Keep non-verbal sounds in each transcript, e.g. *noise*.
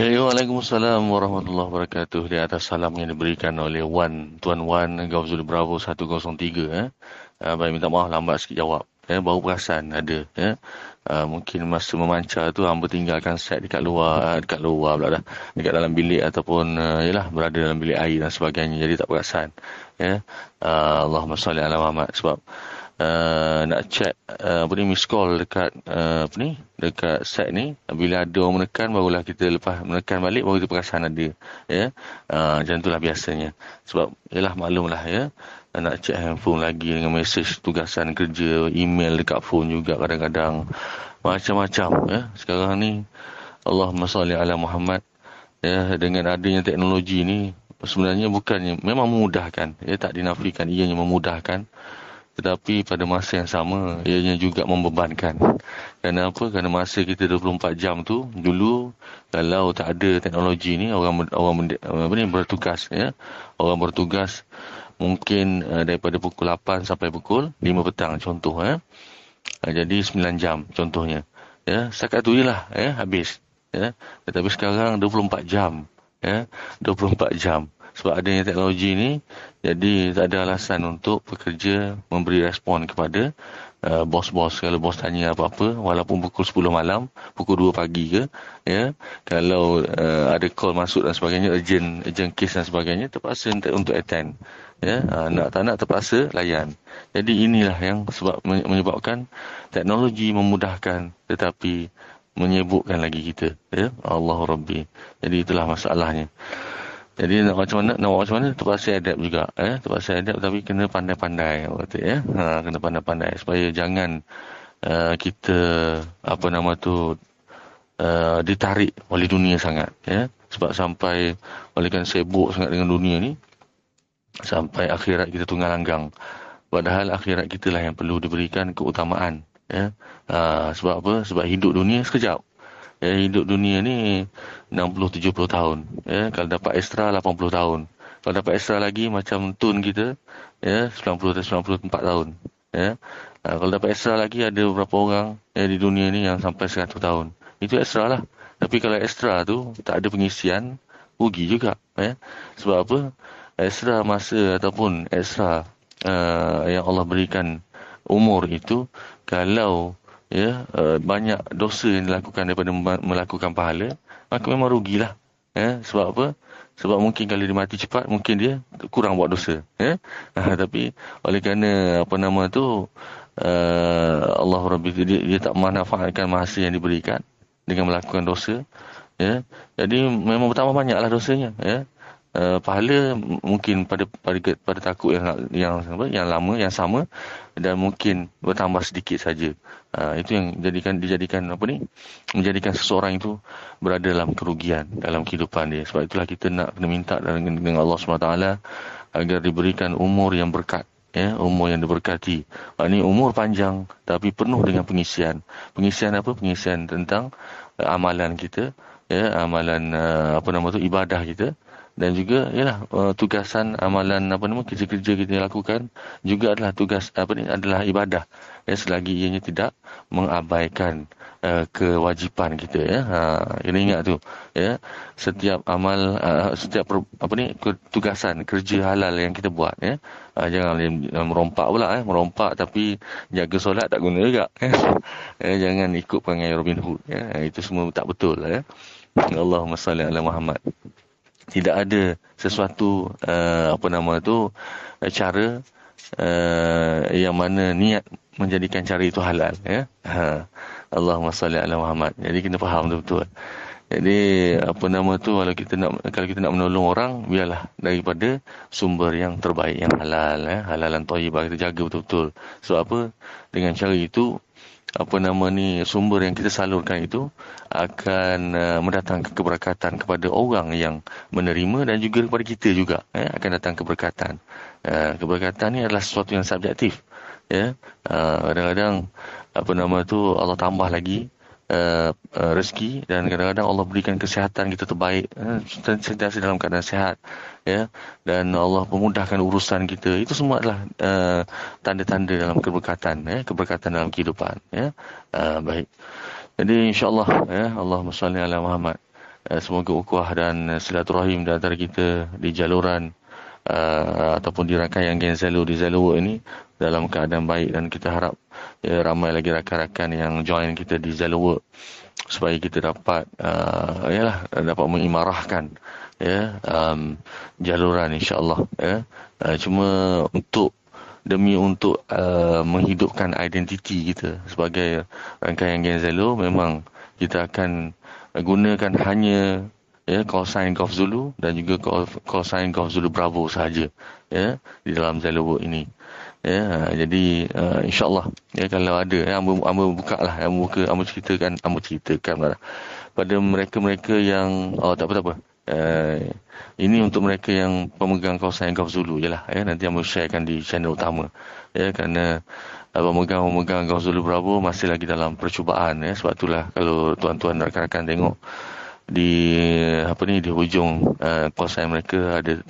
Ya, ya, warahmatullahi wabarakatuh. Di atas salam yang diberikan oleh Wan, Tuan Wan Gawzul Bravo 103. Eh. Uh, baik, minta maaf lambat sikit jawab. Eh, baru perasan ada. Eh. Uh, mungkin masa memancar tu hamba tinggalkan set dekat luar, dekat luar pula dah. Dekat dalam bilik ataupun uh, yalah, berada dalam bilik air dan sebagainya. Jadi tak perasan. Ya. Uh, Allahumma salli ala Muhammad. Sebab uh, nak check uh, apa ni miss call dekat uh, apa ni dekat set ni. Bila ada orang menekan barulah kita lepas menekan balik baru kita perasan ada ya. Uh, macam itulah biasanya. Sebab yalah maklumlah ya. Nak check handphone lagi dengan mesej tugasan kerja email dekat phone juga kadang-kadang. Macam-macam ya. Sekarang ni Allahumma salli ala Muhammad ya dengan adanya teknologi ni sebenarnya bukannya memang memudahkan ya tak dinafikan. Ianya memudahkan tetapi pada masa yang sama ianya juga membebankan. Kerana apa? Kerana masa kita 24 jam tu dulu kalau tak ada teknologi ni orang orang apa ni bertugas ya. Orang bertugas mungkin uh, daripada pukul 8 sampai pukul 5 petang contoh ya. Uh, jadi 9 jam contohnya. Ya, setakat tu jelah ya habis ya. Tetapi sekarang 24 jam ya. 24 jam sebab adanya teknologi ini jadi tak ada alasan untuk pekerja memberi respon kepada uh, bos-bos. Kalau bos tanya apa-apa walaupun pukul 10 malam pukul 2 pagi ke ya kalau uh, ada call masuk dan sebagainya urgent urgent case dan sebagainya terpaksa untuk attend ya. Uh, nak tak nak terpaksa layan. Jadi inilah yang sebab menyebabkan teknologi memudahkan tetapi menyebutkan lagi kita ya. Allah Rabbi. Jadi itulah masalahnya jadi nak macam mana, nak macam mana terpaksa adapt juga. Eh? Terpaksa adapt tapi kena pandai-pandai. Kata, ya? ha, kena pandai-pandai. Supaya jangan uh, kita, apa nama tu, uh, ditarik oleh dunia sangat. Ya? Sebab sampai, oleh kan sibuk sangat dengan dunia ni, sampai akhirat kita tunggal langgang. Padahal akhirat kita lah yang perlu diberikan keutamaan. Ya? Uh, sebab apa? Sebab hidup dunia sekejap ya, hidup dunia ni 60-70 tahun. Ya, kalau dapat ekstra 80 tahun. Kalau dapat ekstra lagi macam tun kita, ya, 90-94 tahun. Ya. Ha, kalau dapat ekstra lagi ada beberapa orang ya, di dunia ni yang sampai 100 tahun. Itu ekstra lah. Tapi kalau ekstra tu tak ada pengisian, rugi juga. Ya. Sebab apa? Ekstra masa ataupun ekstra uh, yang Allah berikan umur itu, kalau ya uh, banyak dosa yang dilakukan daripada melakukan pahala maka memang rugilah. Ya sebab apa? Sebab mungkin kalau dia mati cepat mungkin dia kurang buat dosa. Ya? Uh, *laughs* tapi oleh kerana apa nama tu uh, Allah Rabbi dia, dia tak manfaatkan masa yang diberikan dengan melakukan dosa. Ya? Jadi memang bertambah banyaklah dosanya. Ya Uh, pahala mungkin pada pada pada takut yang yang apa yang lama yang sama dan mungkin bertambah sedikit saja. Uh, itu yang jadikan dijadikan apa ni? Menjadikan seseorang itu berada dalam kerugian dalam kehidupan dia. Sebab itulah kita nak kena minta dengan, dengan Allah SWT agar diberikan umur yang berkat. Ya, umur yang diberkati. Ini umur panjang tapi penuh dengan pengisian. Pengisian apa? Pengisian tentang uh, amalan kita, ya, amalan uh, apa nama tu ibadah kita dan juga ialah uh, tugasan amalan apa nama kerja-kerja kita lakukan juga adalah tugas apa ni adalah ibadah. Ya selagi ianya tidak mengabaikan uh, kewajipan kita ya. Ha kena ingat tu ya. Setiap amal uh, setiap per, apa ni tugasan kerja halal yang kita buat ya. Uh, jangan merompak pula eh. Merompak tapi jaga solat tak guna juga *laughs* ya, ya jangan ikut perangai Robin Hood ya. Itu semua tak betul ya. Allahumma salli ala Muhammad tidak ada sesuatu uh, apa nama tu uh, cara uh, yang mana niat menjadikan cara itu halal ya. Ha. Allahumma salli ala Muhammad. Jadi kena faham betul-betul jadi apa nama tu kalau kita nak kalau kita nak menolong orang biarlah daripada sumber yang terbaik yang halal ya. Halalan thayyibah kita jaga betul-betul. Sebab apa? Dengan cara itu apa nama ni sumber yang kita salurkan itu akan uh, mendatangkan keberkatan kepada orang yang menerima dan juga kepada kita juga eh, akan datang keberkatan. Uh, keberkatan ni adalah sesuatu yang subjektif ya. Uh, kadang-kadang apa nama tu Allah tambah lagi uh, uh, rezeki dan kadang-kadang Allah berikan kesihatan kita terbaik uh, sentiasa dalam keadaan sehat ya. Dan Allah memudahkan urusan kita. Itu semua adalah uh, tanda-tanda dalam keberkatan ya keberkatan dalam kehidupan ya. Uh, baik. Jadi insyaallah ya Allahumma salli ala Muhammad. Uh, semoga ukhuwah dan silaturahim di antara kita di jaluran uh, ataupun di rangkaian Gen Zelo di Zelo ini dalam keadaan baik. Dan kita harap ya, ramai lagi rakan-rakan yang join kita di Zelo supaya kita dapat uh, yalah dapat mengimarahkan ya um, jaluran insyaallah ya. Uh, cuma untuk demi untuk uh, menghidupkan identiti kita sebagai rangkaian Gen Zelo memang kita akan gunakan hanya ya call sign Golf Zulu dan juga call, call sign Golf Zulu Bravo sahaja ya di dalam Zelo ini ya. Jadi uh, insyaallah ya kalau ada ya amba amba buka lah amba buka amba ceritakan amba ceritakan lah pada mereka-mereka yang oh tak apa tak apa. Uh, ini untuk mereka yang pemegang kawasan Golf Zulu jelah ya. Nanti amba sharekan di channel utama ya kerana uh, pemegang-pemegang Golf Zulu Bravo masih lagi dalam percubaan ya. Sebab itulah kalau tuan-tuan rakan-rakan tengok di apa ni di hujung uh, kuasa mereka ada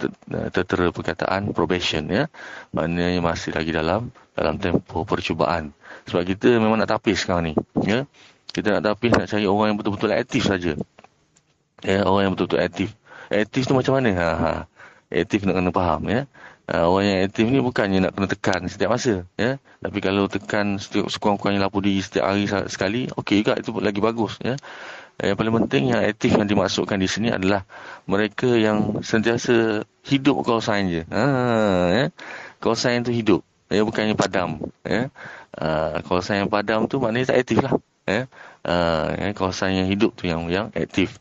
tertera perkataan probation ya. Maknanya masih lagi dalam dalam tempoh percubaan. Sebab kita memang nak tapis sekarang ni ya. Kita nak tapis nak cari orang yang betul-betul aktif saja. Ya orang yang betul-betul aktif. Aktif tu macam mana? Ha ha. Aktif nak kena faham ya. Uh, orang yang aktif ni bukannya nak kena tekan setiap masa ya. Tapi kalau tekan sekurang-kurangnya lapor diri setiap hari sekali okey juga itu lagi bagus ya yang paling penting yang aktif yang dimasukkan di sini adalah mereka yang sentiasa hidup kawasan je. Ha, ya. Kawasan itu hidup. Ya, bukannya padam. Ya. Uh, kawasan yang padam tu maknanya tak aktif lah. Ya. Uh, ya, kawasan yang hidup tu yang yang aktif.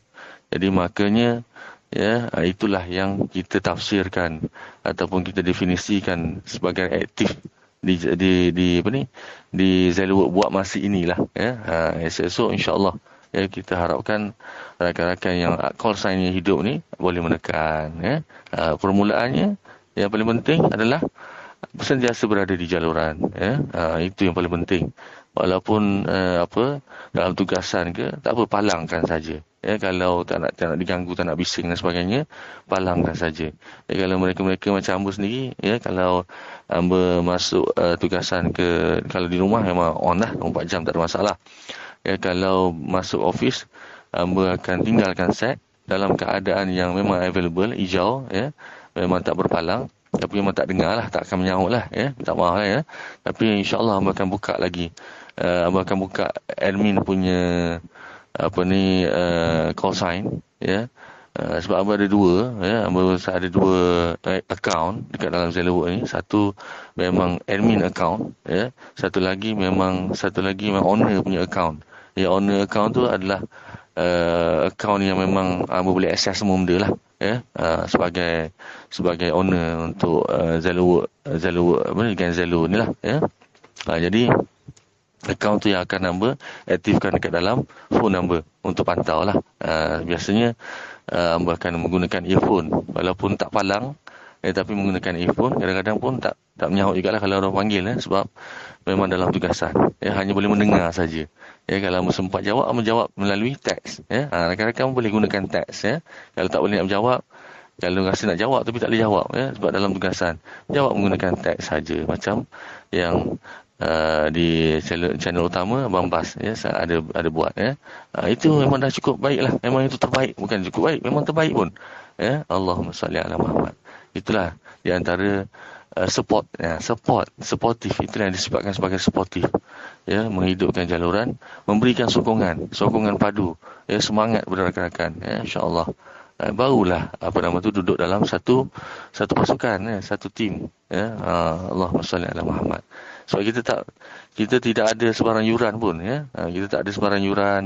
Jadi makanya ya itulah yang kita tafsirkan ataupun kita definisikan sebagai aktif di di di apa ni di Zalwork buat masa inilah ya ha, esok insyaallah ya kita harapkan rakan-rakan yang call sign yang hidup ni boleh menekan ya. Uh, permulaannya yang paling penting adalah sentiasa berada di jaluran ya. Uh, itu yang paling penting. Walaupun uh, apa dalam tugasan ke tak apa palangkan saja. Ya kalau tak nak tak nak diganggu tak nak bising dan sebagainya palangkan saja. Ya kalau mereka-mereka macam hamba sendiri ya kalau hamba masuk uh, tugasan ke kalau di rumah memang on lah 24 jam tak ada masalah ya kalau masuk office hamba akan tinggalkan set dalam keadaan yang memang available hijau ya. Memang tak berpalang tapi memang tak dengar lah tak akan menyaut lah ya. Tak maaf lah ya. Tapi insyaAllah hamba akan buka lagi. Uh, hamba akan buka admin punya apa ni uh, call sign ya. Uh, sebab Amba ada dua ya. Amba ada dua uh, account dekat dalam Zellerwood ni. Satu memang admin account ya. Satu lagi memang satu lagi memang owner punya account Ya owner account tu adalah uh, account yang memang uh, boleh access semua benda lah ya. Uh, sebagai sebagai owner untuk uh, Zalo Zalo apa ni kan Zalo ni lah ya. Uh, jadi account tu yang akan number aktifkan dekat dalam phone number untuk pantau lah. Uh, biasanya uh, akan menggunakan earphone. Walaupun tak palang eh, tapi menggunakan earphone kadang-kadang pun tak tak menyahut juga lah kalau orang panggil eh, sebab memang dalam tugasan. Ya hanya boleh mendengar saja Ya, kalau sempat jawab, kamu jawab melalui teks. Ya, ha, rakan-rakan boleh gunakan teks. Ya, kalau tak boleh nak jawab, kalau rasa nak jawab tapi tak boleh jawab. Ya, sebab dalam tugasan, jawab menggunakan teks saja. Macam yang uh, di channel, channel utama, Abang Bas, ya, ada ada buat. Ya. Ha, itu memang dah cukup baik lah. Memang itu terbaik. Bukan cukup baik, memang terbaik pun. Ya, Allahumma salli ala Muhammad. Itulah di antara uh, support ya support supportive itu yang disebutkan sebagai supportive ya menghidupkan jaluran memberikan sokongan sokongan padu ya semangat kepada rakan-rakan ya insyaallah uh, barulah apa nama tu duduk dalam satu satu pasukan ya satu tim ya uh, Allahumma salli ala Muhammad sebab kita tak kita tidak ada sebarang yuran pun ya uh, kita tak ada sebarang yuran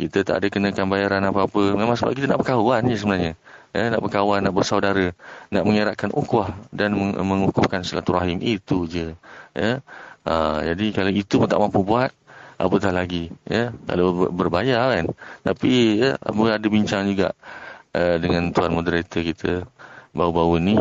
kita tak ada kenakan bayaran apa-apa memang sebab kita nak berkawan je sebenarnya ya, nak berkawan, nak bersaudara, nak mengeratkan ukhuwah dan meng mengukuhkan silaturahim itu je. Ya. Ha, jadi kalau itu pun tak mampu buat, apatah lagi. Ya. Kalau berbayar kan. Tapi ya, ada bincang juga uh, dengan tuan moderator kita baru-baru ni.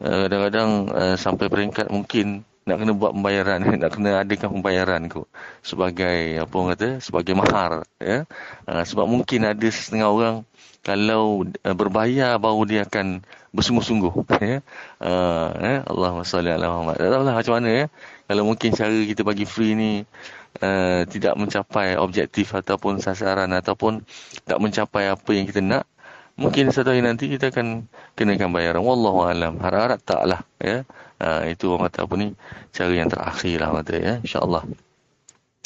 Uh, kadang-kadang uh, sampai peringkat mungkin nak kena buat pembayaran, *laughs* nak kena adakan pembayaran kot sebagai apa orang kata, sebagai mahar. Ya. Uh, sebab mungkin ada setengah orang kalau uh, berbayar baru dia akan bersungguh-sungguh *laughs* ya uh, ya Allahumma salli ala Muhammad tak tahulah macam mana ya kalau mungkin cara kita bagi free ni uh, tidak mencapai objektif ataupun sasaran ataupun tak mencapai apa yang kita nak mungkin satu hari nanti kita akan kenakan bayaran. Wallahu alam. Harap-harap taklah ya. Uh, itu orang kata apa ni? Cara yang terakhir lah kata ya. Insyaallah.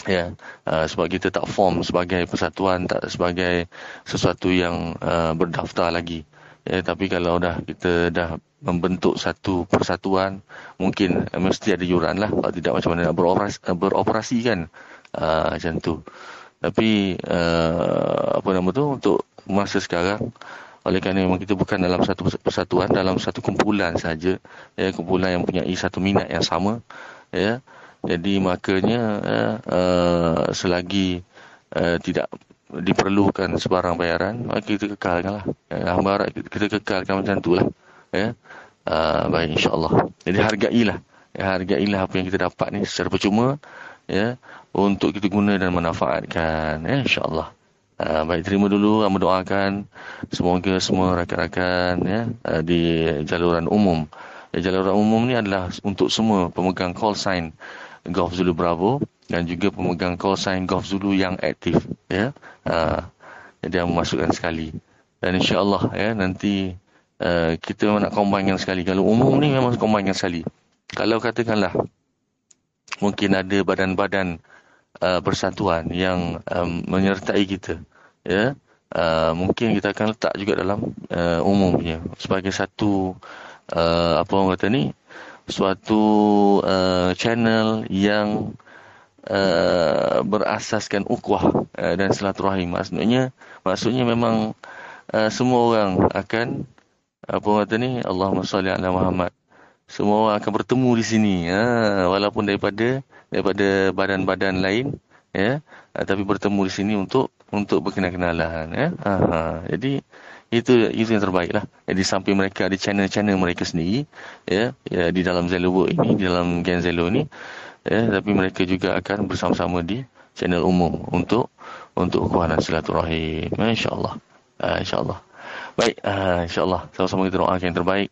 Ya. Uh, sebab kita tak form sebagai persatuan tak sebagai sesuatu yang uh, berdaftar lagi ya tapi kalau dah kita dah membentuk satu persatuan mungkin uh, mesti ada yuran lah. Kalau tidak macam mana nak beroperasi, uh, beroperasi kan? Uh, macam tu. Tapi uh, apa nama tu untuk masa sekarang oleh kerana memang kita bukan dalam satu persatuan dalam satu kumpulan saja ya kumpulan yang punya satu minat yang sama ya. Jadi makanya ya, uh, selagi uh, tidak diperlukan sebarang bayaran maka kita kekalkanlah ya, hamba harap kita kekalkan macam tu lah. Ya. Uh, baik insyaallah. Jadi hargailah. Ya hargailah apa yang kita dapat ni secara percuma ya untuk kita guna dan manfaatkan. Ya insyaallah. Uh, baik terima dulu. Kami doakan. Semoga semua rakan-rakan ya uh, di jaluran umum. Ya, jaluran umum ni adalah untuk semua pemegang call sign Golf Zulu Bravo dan juga pemegang call sign Golf Zulu yang aktif ya. Uh, jadi yang memasukkan sekali. Dan insya-Allah ya nanti uh, kita nak combine sekali. Kalau umum ni memang combine sekali. Kalau katakanlah mungkin ada badan-badan uh, persatuan yang um, menyertai kita ya uh, mungkin kita akan letak juga dalam uh, umumnya sebagai satu uh, apa orang kata ni suatu uh, channel yang uh, berasaskan ukhuwah uh, dan silaturahim. Maksudnya maksudnya memang uh, semua orang akan apa kata ni Allahumma salli ala Muhammad. Semua orang akan bertemu di sini ha, walaupun daripada daripada badan-badan lain ya. Uh, tapi bertemu di sini untuk untuk berkenal-kenalan ya. Ha, ha. jadi itu itu yang terbaik lah. Di samping mereka ada channel-channel mereka sendiri ya, ya di dalam Zelo ini di dalam Gen Zelo ini ya tapi mereka juga akan bersama-sama di channel umum untuk untuk kuanan silaturahim. Insyaallah. Uh, insyaallah. Baik uh, insyaallah. Sama-sama kita doakan yang terbaik.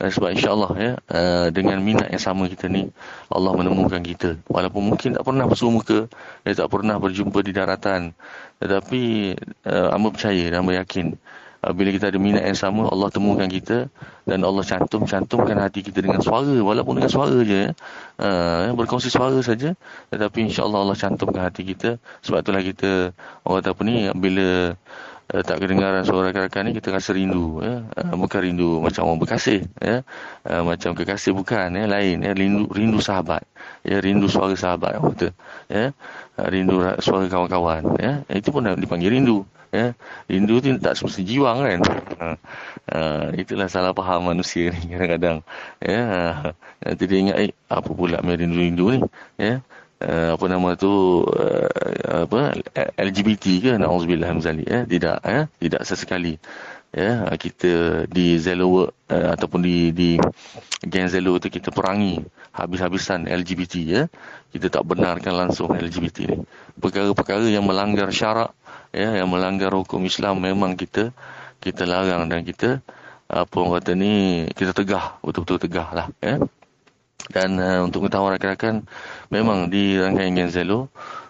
Sebab insyaAllah ya, uh, dengan minat yang sama kita ni, Allah menemukan kita. Walaupun mungkin tak pernah bersuruh muka, ya, tak pernah berjumpa di daratan. Tetapi, uh, amba percaya dan amba yakin, bila kita ada minat yang sama, Allah temukan kita dan Allah cantum-cantumkan hati kita dengan suara. Walaupun dengan suara je, ya, uh, berkongsi suara saja. Tetapi insyaAllah Allah cantumkan hati kita. Sebab itulah kita, orang apa ni, bila uh, tak kedengaran suara rakan-rakan ni kita rasa rindu ya uh, bukan rindu macam orang berkasih ya uh, macam kekasih bukan ya lain ya rindu rindu sahabat ya rindu suara sahabat kata ya uh, rindu suara kawan-kawan ya itu pun dipanggil rindu ya. Rindu tu tak semesti jiwang kan. Uh, uh, itulah salah faham manusia ni kadang-kadang. Ya. Nanti dia ingat eh apa pula rindu-rindu ni? Ya. Uh, apa nama tu uh, apa LGBT ke? Nauzubillah min ya. Tidak ya. Tidak sesekali. Ya kita di Zelo uh, ataupun di di Gen Zelo tu kita perangi habis-habisan LGBT ya. Kita tak benarkan langsung LGBT ni. Perkara-perkara yang melanggar syarak ya yang melanggar hukum Islam memang kita kita larang dan kita apa orang kata ni kita tegah betul-betul tegah lah ya dan uh, untuk ketahuan rakan-rakan, memang di rangkaian Genzelo,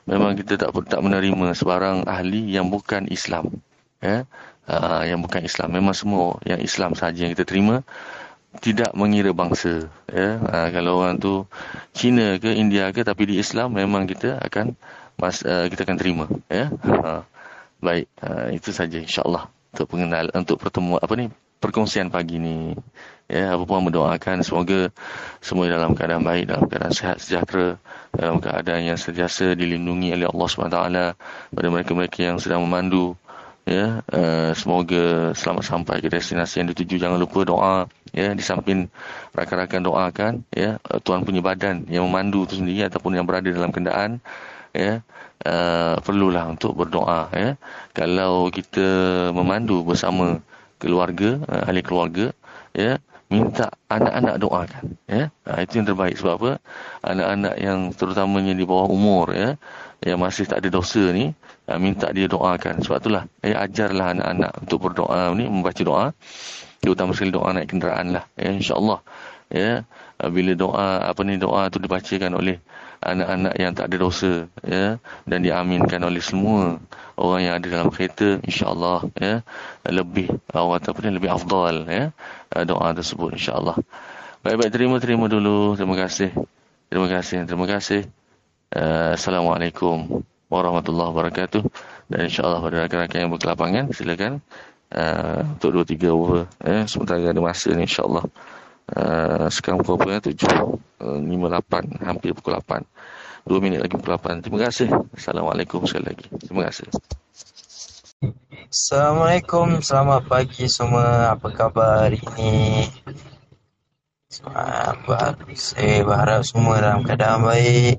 memang kita tak tak menerima sebarang ahli yang bukan Islam. Ya? Uh, yang bukan Islam. Memang semua yang Islam saja yang kita terima, tidak mengira bangsa. Ya? Uh, kalau orang tu Cina ke India ke, tapi di Islam, memang kita akan mas, uh, kita akan terima. Ya? Uh, baik, uh, itu saja insyaAllah untuk pengenal untuk pertemuan apa ni perkongsian pagi ni. Ya, apa pun mendoakan semoga semua dalam keadaan baik, dalam keadaan sehat sejahtera, dalam keadaan yang sentiasa dilindungi oleh Allah SWT pada mereka-mereka yang sedang memandu. Ya, uh, semoga selamat sampai ke destinasi yang dituju. Jangan lupa doa ya di samping rakan-rakan doakan ya tuan punya badan yang memandu tu sendiri ataupun yang berada dalam kenderaan ya uh, perlulah untuk berdoa ya. Kalau kita memandu bersama keluarga uh, ahli keluarga ya minta anak-anak doakan ya. Ha, itu yang terbaik. Sebab apa? Anak-anak yang terutamanya di bawah umur ya yang masih tak ada dosa ni ha, minta dia doakan. Sebab itulah ya ajarlah anak-anak untuk berdoa ni membaca doa. Terutama sekali doa naik kenderaan lah ya insyaallah ya. Ha, bila doa apa ni doa tu dibacakan oleh anak-anak yang tak ada dosa ya dan diaminkan oleh semua orang yang ada dalam kereta insya-Allah ya lebih apa ni lebih afdal ya doa tersebut insya-Allah. Baik-baik terima terima dulu. Terima kasih. Terima kasih. Terima kasih. Uh, Assalamualaikum warahmatullahi wabarakatuh. Dan insya-Allah pada rakan-rakan yang berkelapangan silakan uh, untuk 2 3 over eh sementara ada masa ni insya-Allah. Uh, sekarang pukul berapa ya? 7 uh, 5 8 hampir pukul 8. 2 minit lagi pukul 8. Terima kasih. Assalamualaikum sekali lagi. Terima kasih. Assalamualaikum, selamat pagi semua. Apa khabar hari ini? Saya berharap semua dalam keadaan baik.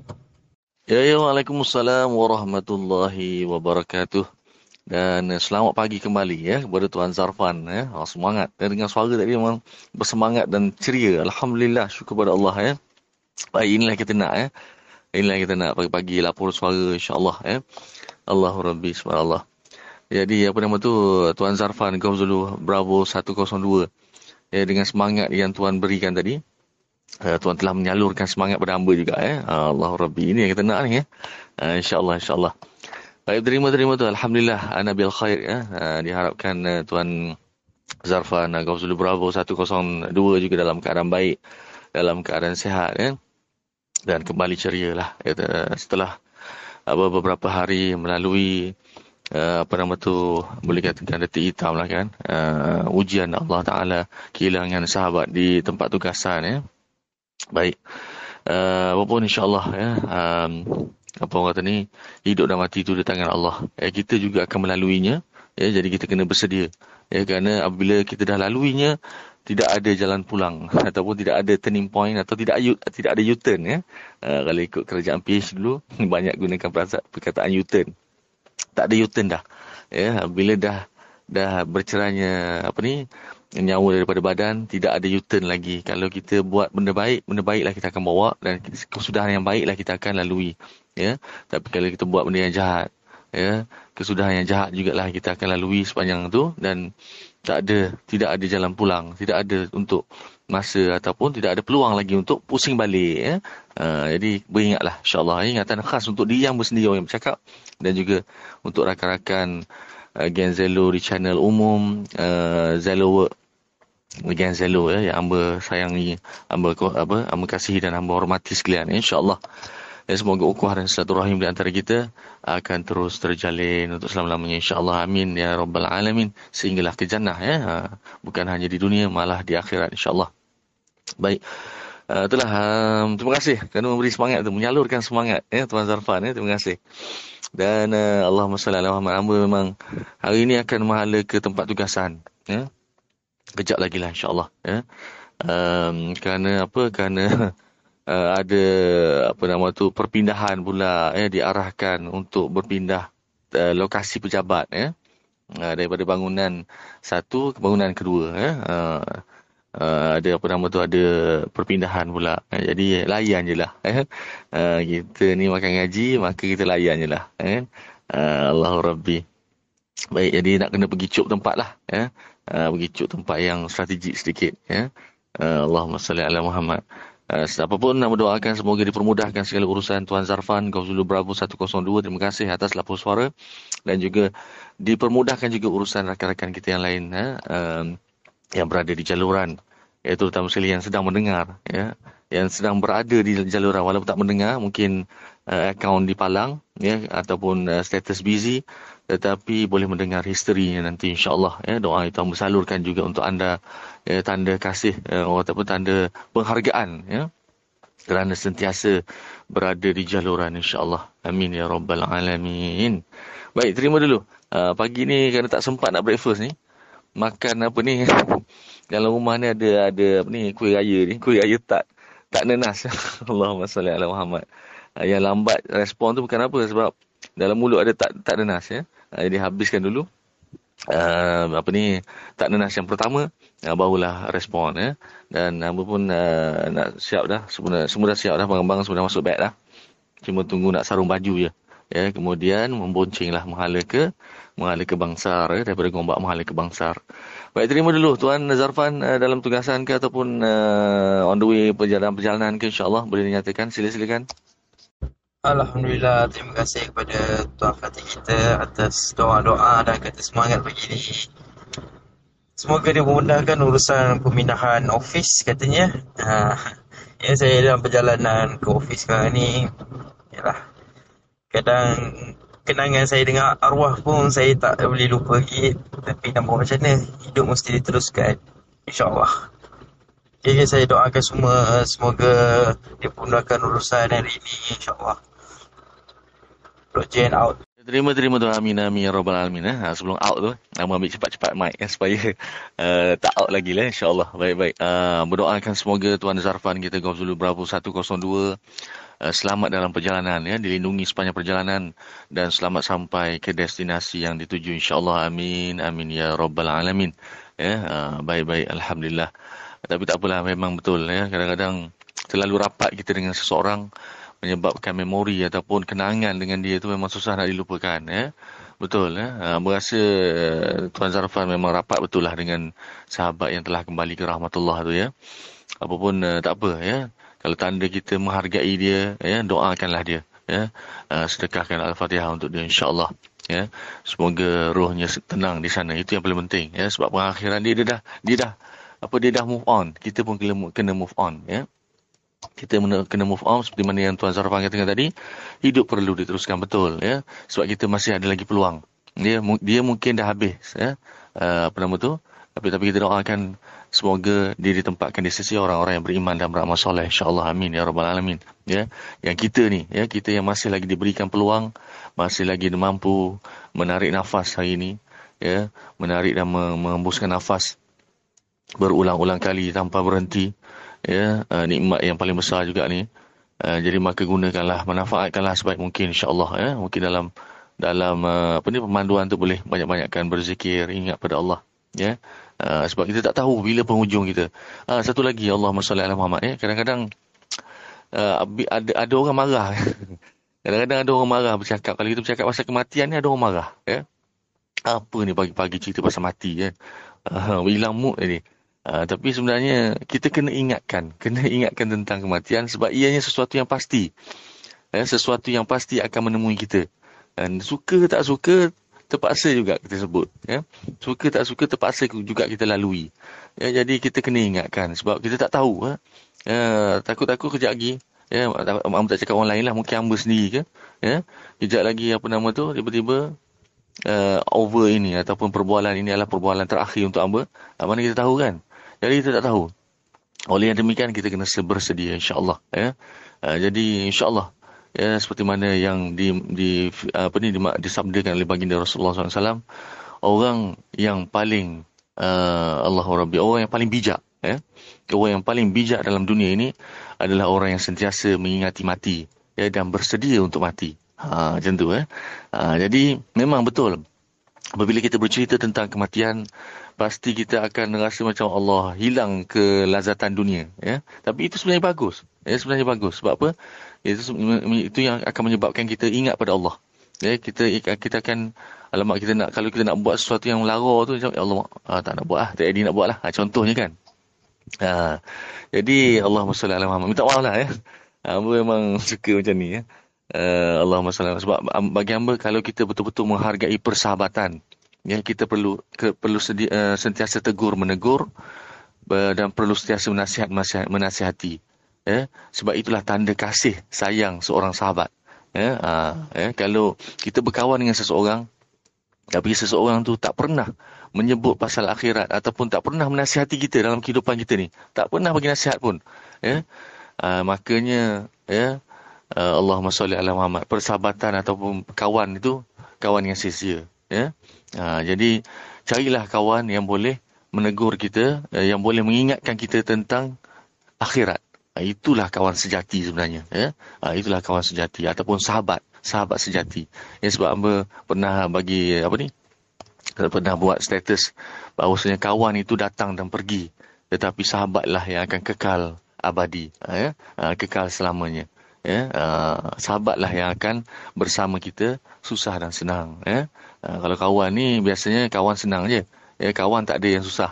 Ya, ya, Waalaikumsalam warahmatullahi wabarakatuh. Dan eh, selamat pagi kembali ya kepada Tuan Zarfan ya. Oh, semangat. Dan dengan suara tadi memang bersemangat dan ceria. Alhamdulillah syukur kepada Allah ya. Baik inilah kita nak ya. Inilah kita nak pagi-pagi lapor suara insya-Allah ya. Allahu Rabbi subhanallah. Jadi apa nama tu Tuan Zarfan Golf Zulu Bravo 102 ya, dengan semangat yang Tuhan berikan tadi. Uh, Tuhan telah menyalurkan semangat pada hamba juga. Ya. Allah Rabbi. Ini yang kita nak ni. Ya. Uh, InsyaAllah, insyaAllah. Baik, terima-terima tu. Alhamdulillah, Anabil Khair. Ya. Uh, diharapkan uh, Tuan Zarfan uh, Gausul Bravo 102 juga dalam keadaan baik. Dalam keadaan sehat. Ya. Dan kembali ceria lah. Ya, setelah uh, beberapa hari melalui uh, apa nama tu boleh katakan detik hitam lah kan uh, ujian Allah Ta'ala kehilangan sahabat di tempat tugasan ya baik uh, apapun insyaAllah ya um, apa orang kata ni hidup dan mati itu di tangan Allah eh, kita juga akan melaluinya ya jadi kita kena bersedia ya kerana apabila kita dah laluinya tidak ada jalan pulang *laughs* ataupun tidak ada turning point atau tidak tidak ada U-turn ya uh, kalau ikut kerajaan PH dulu *laughs* banyak gunakan perkataan U-turn tak ada U-turn dah. Ya, bila dah dah bercerainya apa ni nyawa daripada badan tidak ada U-turn lagi. Kalau kita buat benda baik, benda baiklah kita akan bawa dan kesudahan yang baiklah kita akan lalui. Ya, tapi kalau kita buat benda yang jahat, ya, kesudahan yang jahat jugalah kita akan lalui sepanjang tu dan tak ada tidak ada jalan pulang, tidak ada untuk masa ataupun tidak ada peluang lagi untuk pusing balik ya. Uh, jadi beringatlah insya-Allah ingatan khas untuk diri yang bersendiri yang bercakap dan juga untuk rakan-rakan uh, Gen Zelo di channel umum uh, Zelo Work Gen Zelo ya yang hamba sayangi, hamba apa, hamba kasihi dan hamba hormati sekalian insya-Allah. Dan semoga ukhuwah dan silaturahim di antara kita akan terus terjalin untuk selama-lamanya insya-Allah amin ya rabbal alamin sehinggalah ke jannah ya bukan hanya di dunia malah di akhirat insya-Allah. Baik. Uh, itulah um, terima kasih kerana memberi semangat tu menyalurkan semangat ya tuan Zarfan ya terima kasih. Dan uh, Allahumma salli ala Muhammad hamba memang hari ini akan mahala ke tempat tugasan ya. Kejap lagi lah insya-Allah ya. Um, kerana apa? Kerana *laughs* uh, ada apa nama tu perpindahan pula ya diarahkan untuk berpindah uh, lokasi pejabat ya uh, daripada bangunan satu ke bangunan kedua ya uh, uh, ada apa nama tu ada perpindahan pula. Uh, jadi layan je lah eh. Uh, kita ni makan ngaji maka kita layan je lah eh. Uh, Allahu Rabbi. Baik jadi nak kena pergi cuk tempat lah ya uh, pergi cuk tempat yang strategik sedikit ya uh, Allahumma salli ala Muhammad Uh, pun nak berdoakan semoga dipermudahkan segala urusan. Tuan Zarfan Gauzulu Bravo 102 terima kasih atas lapor suara. Dan juga dipermudahkan juga urusan rakan-rakan kita yang lain uh, um, yang berada di jaluran. Iaitu terutama sekali yang sedang mendengar ya. Yang sedang berada di jaluran. Walaupun tak mendengar mungkin uh, akaun dipalang ya ataupun uh, status busy tetapi boleh mendengar historinya nanti insya-Allah. Ya doa itu bersalurkan juga untuk anda ya tanda kasih ya, ataupun tanda penghargaan ya. Kerana sentiasa berada di jaluran insya-Allah. Amin ya rabbal alamin. Baik terima dulu. Uh, pagi ni kerana tak sempat nak breakfast ni makan apa ni? *laughs* Dalam rumah ni ada ada apa ni kuih raya ni. Kuih raya tak tak nenas. *laughs* Allahumma salli ala Muhammad. Uh, yang lambat respon tu bukan apa sebab dalam mulut ada tak tak nenas ya. Jadi habiskan dulu. Uh, apa ni tak nenas yang pertama uh, barulah respon ya. Dan apa pun uh, nak siap dah semua semua dah siap dah barang-barang sudah masuk beg dah. Cuma tunggu nak sarung baju je. Ya, kemudian memboncenglah menghala ke menghala ke Bangsar ya, daripada Gombak menghala ke Bangsar. Baik, terima dulu Tuan Zarfan uh, dalam tugasan ke ataupun uh, on the way perjalanan-perjalanan ke insya-Allah boleh dinyatakan sila-silakan. Alhamdulillah, terima kasih kepada Tuan Fatih kita atas doa-doa dan kata semangat pagi ini. Semoga dia memudahkan urusan pemindahan ofis katanya. Ha, ya, saya dalam perjalanan ke ofis sekarang ni. Yalah. Kadang kenangan saya dengan arwah pun saya tak boleh lupa lagi. Tapi buat macam mana? Hidup mesti diteruskan. InsyaAllah. Jadi saya doakan semua semoga dipudahkan urusan hari ini insyaAllah. Blockchain out. Terima terima tu amin amin ya rabbal alamin eh. Ha, sebelum out tu nama ambil cepat-cepat mic eh, supaya uh, tak out lagi lah insyaallah. Baik-baik. Uh, berdoakan semoga Tuan Zarfan kita Golf Zulu Bravo 102 uh, selamat dalam perjalanan ya, dilindungi sepanjang perjalanan dan selamat sampai ke destinasi yang dituju insyaallah. Amin amin ya rabbal alamin. Ya, baik-baik alhamdulillah. Tapi tak apalah memang betul ya. Kadang-kadang terlalu rapat kita dengan seseorang menyebabkan memori ataupun kenangan dengan dia tu memang susah nak dilupakan ya. Betul ya. Ha, berasa uh, Tuan Zarfan memang rapat betul lah dengan sahabat yang telah kembali ke rahmatullah tu ya. Apapun uh, tak apa ya. Kalau tanda kita menghargai dia ya, doakanlah dia ya. Uh, sedekahkan al-Fatihah untuk dia insya-Allah ya. Semoga rohnya tenang di sana. Itu yang paling penting ya sebab pengakhiran dia dia dah dia dah apa dia dah move on. Kita pun kena move on ya kita kena move on seperti mana yang Tuan Zarfan katakan tadi hidup perlu diteruskan betul ya. Sebab kita masih ada lagi peluang. Dia dia mungkin dah habis ya. Uh, apa nama tu? Tapi tapi kita doakan semoga dia ditempatkan di sisi orang-orang yang beriman dan beramal soleh. Insyaallah amin ya rabbal alamin ya. Yang kita ni ya kita yang masih lagi diberikan peluang masih lagi mampu menarik nafas hari ini ya. Menarik dan mengembuskan nafas berulang-ulang kali tanpa berhenti ya uh, nikmat yang paling besar juga ni. Uh, jadi maka gunakanlah manfaatkanlah sebaik mungkin insyaallah ya. Mungkin dalam dalam uh, apa ni pemanduan tu boleh banyak-banyakkan berzikir ingat pada Allah ya. Uh, sebab kita tak tahu bila penghujung kita. Uh, satu lagi Allahumma salli ala Muhammad ya. Kadang-kadang uh, ada ada orang marah. *laughs* Kadang-kadang ada orang marah bercakap. Kalau kita bercakap pasal kematian ni ada orang marah ya. Apa ni pagi-pagi cerita pasal mati ya. Uh, hilang mood ni Uh, tapi sebenarnya kita kena ingatkan, kena ingatkan tentang kematian sebab ianya sesuatu yang pasti. Ya, sesuatu yang pasti akan menemui kita. Dan suka tak suka, terpaksa juga kita sebut. Ya. Suka tak suka, terpaksa juga kita lalui. Ya, jadi kita kena ingatkan sebab kita tak tahu. Ya. Ya, takut-takut kejap lagi. Ya, Amba tak cakap orang lain lah, mungkin Amba sendiri ke. Ya. Kejap lagi apa nama tu, tiba-tiba uh, over ini ataupun perbualan ini adalah perbualan terakhir untuk Amba. Mana kita tahu kan? Jadi kita tak tahu. Oleh yang demikian kita kena bersedia insya-Allah ya. Uh, jadi insya-Allah ya seperti mana yang di di apa ni disabdakan oleh baginda Rasulullah SAW orang yang paling uh, Allahu Rabbi orang yang paling bijak ya. Orang yang paling bijak dalam dunia ini adalah orang yang sentiasa mengingati mati ya dan bersedia untuk mati. Ha macam tu eh. Ha, jadi memang betul apabila kita bercerita tentang kematian pasti kita akan rasa macam Allah hilang kelazatan dunia ya. Tapi itu sebenarnya bagus ya sebenarnya bagus. Sebab apa? Itu itu yang akan menyebabkan kita ingat pada Allah ya. Kita kita akan alamak kita nak kalau kita nak buat sesuatu yang lara tu macam ya Allah ah, tak nak buat ah tak jadi nak buat lah. Ha, contohnya kan? Ha, jadi Allah salli ala Muhammad. Minta maaf lah ya hamba memang *laughs* suka macam ni ya. Uh, Allahumma salli sebab bagi hamba kalau kita betul-betul menghargai persahabatan ya kita perlu ke, perlu sedi, uh, sentiasa tegur menegur uh, dan perlu sentiasa menasihat, menasihat menasihati ya. Sebab itulah tanda kasih sayang seorang sahabat ya. Uh, ya kalau kita berkawan dengan seseorang tapi seseorang tu tak pernah menyebut pasal akhirat ataupun tak pernah menasihati kita dalam kehidupan kita ni tak pernah bagi nasihat pun ya. Uh, makanya ya uh, Allahumma salli ala Muhammad persahabatan ataupun kawan itu kawan yang sia-sia ya Ha, jadi carilah kawan yang boleh menegur kita, eh, yang boleh mengingatkan kita tentang akhirat. Ha, itulah kawan sejati sebenarnya. Ya? Ha, itulah kawan sejati ataupun sahabat, sahabat sejati. Ya, sebab amba pernah bagi apa ni? Pernah buat status bahawasanya kawan itu datang dan pergi. Tetapi sahabatlah yang akan kekal abadi. Ha, ya? ha, kekal selamanya. Ya, uh, sahabatlah yang akan bersama kita susah dan senang. Ya. Uh, kalau kawan ni biasanya kawan senang je. Ya, kawan tak ada yang susah.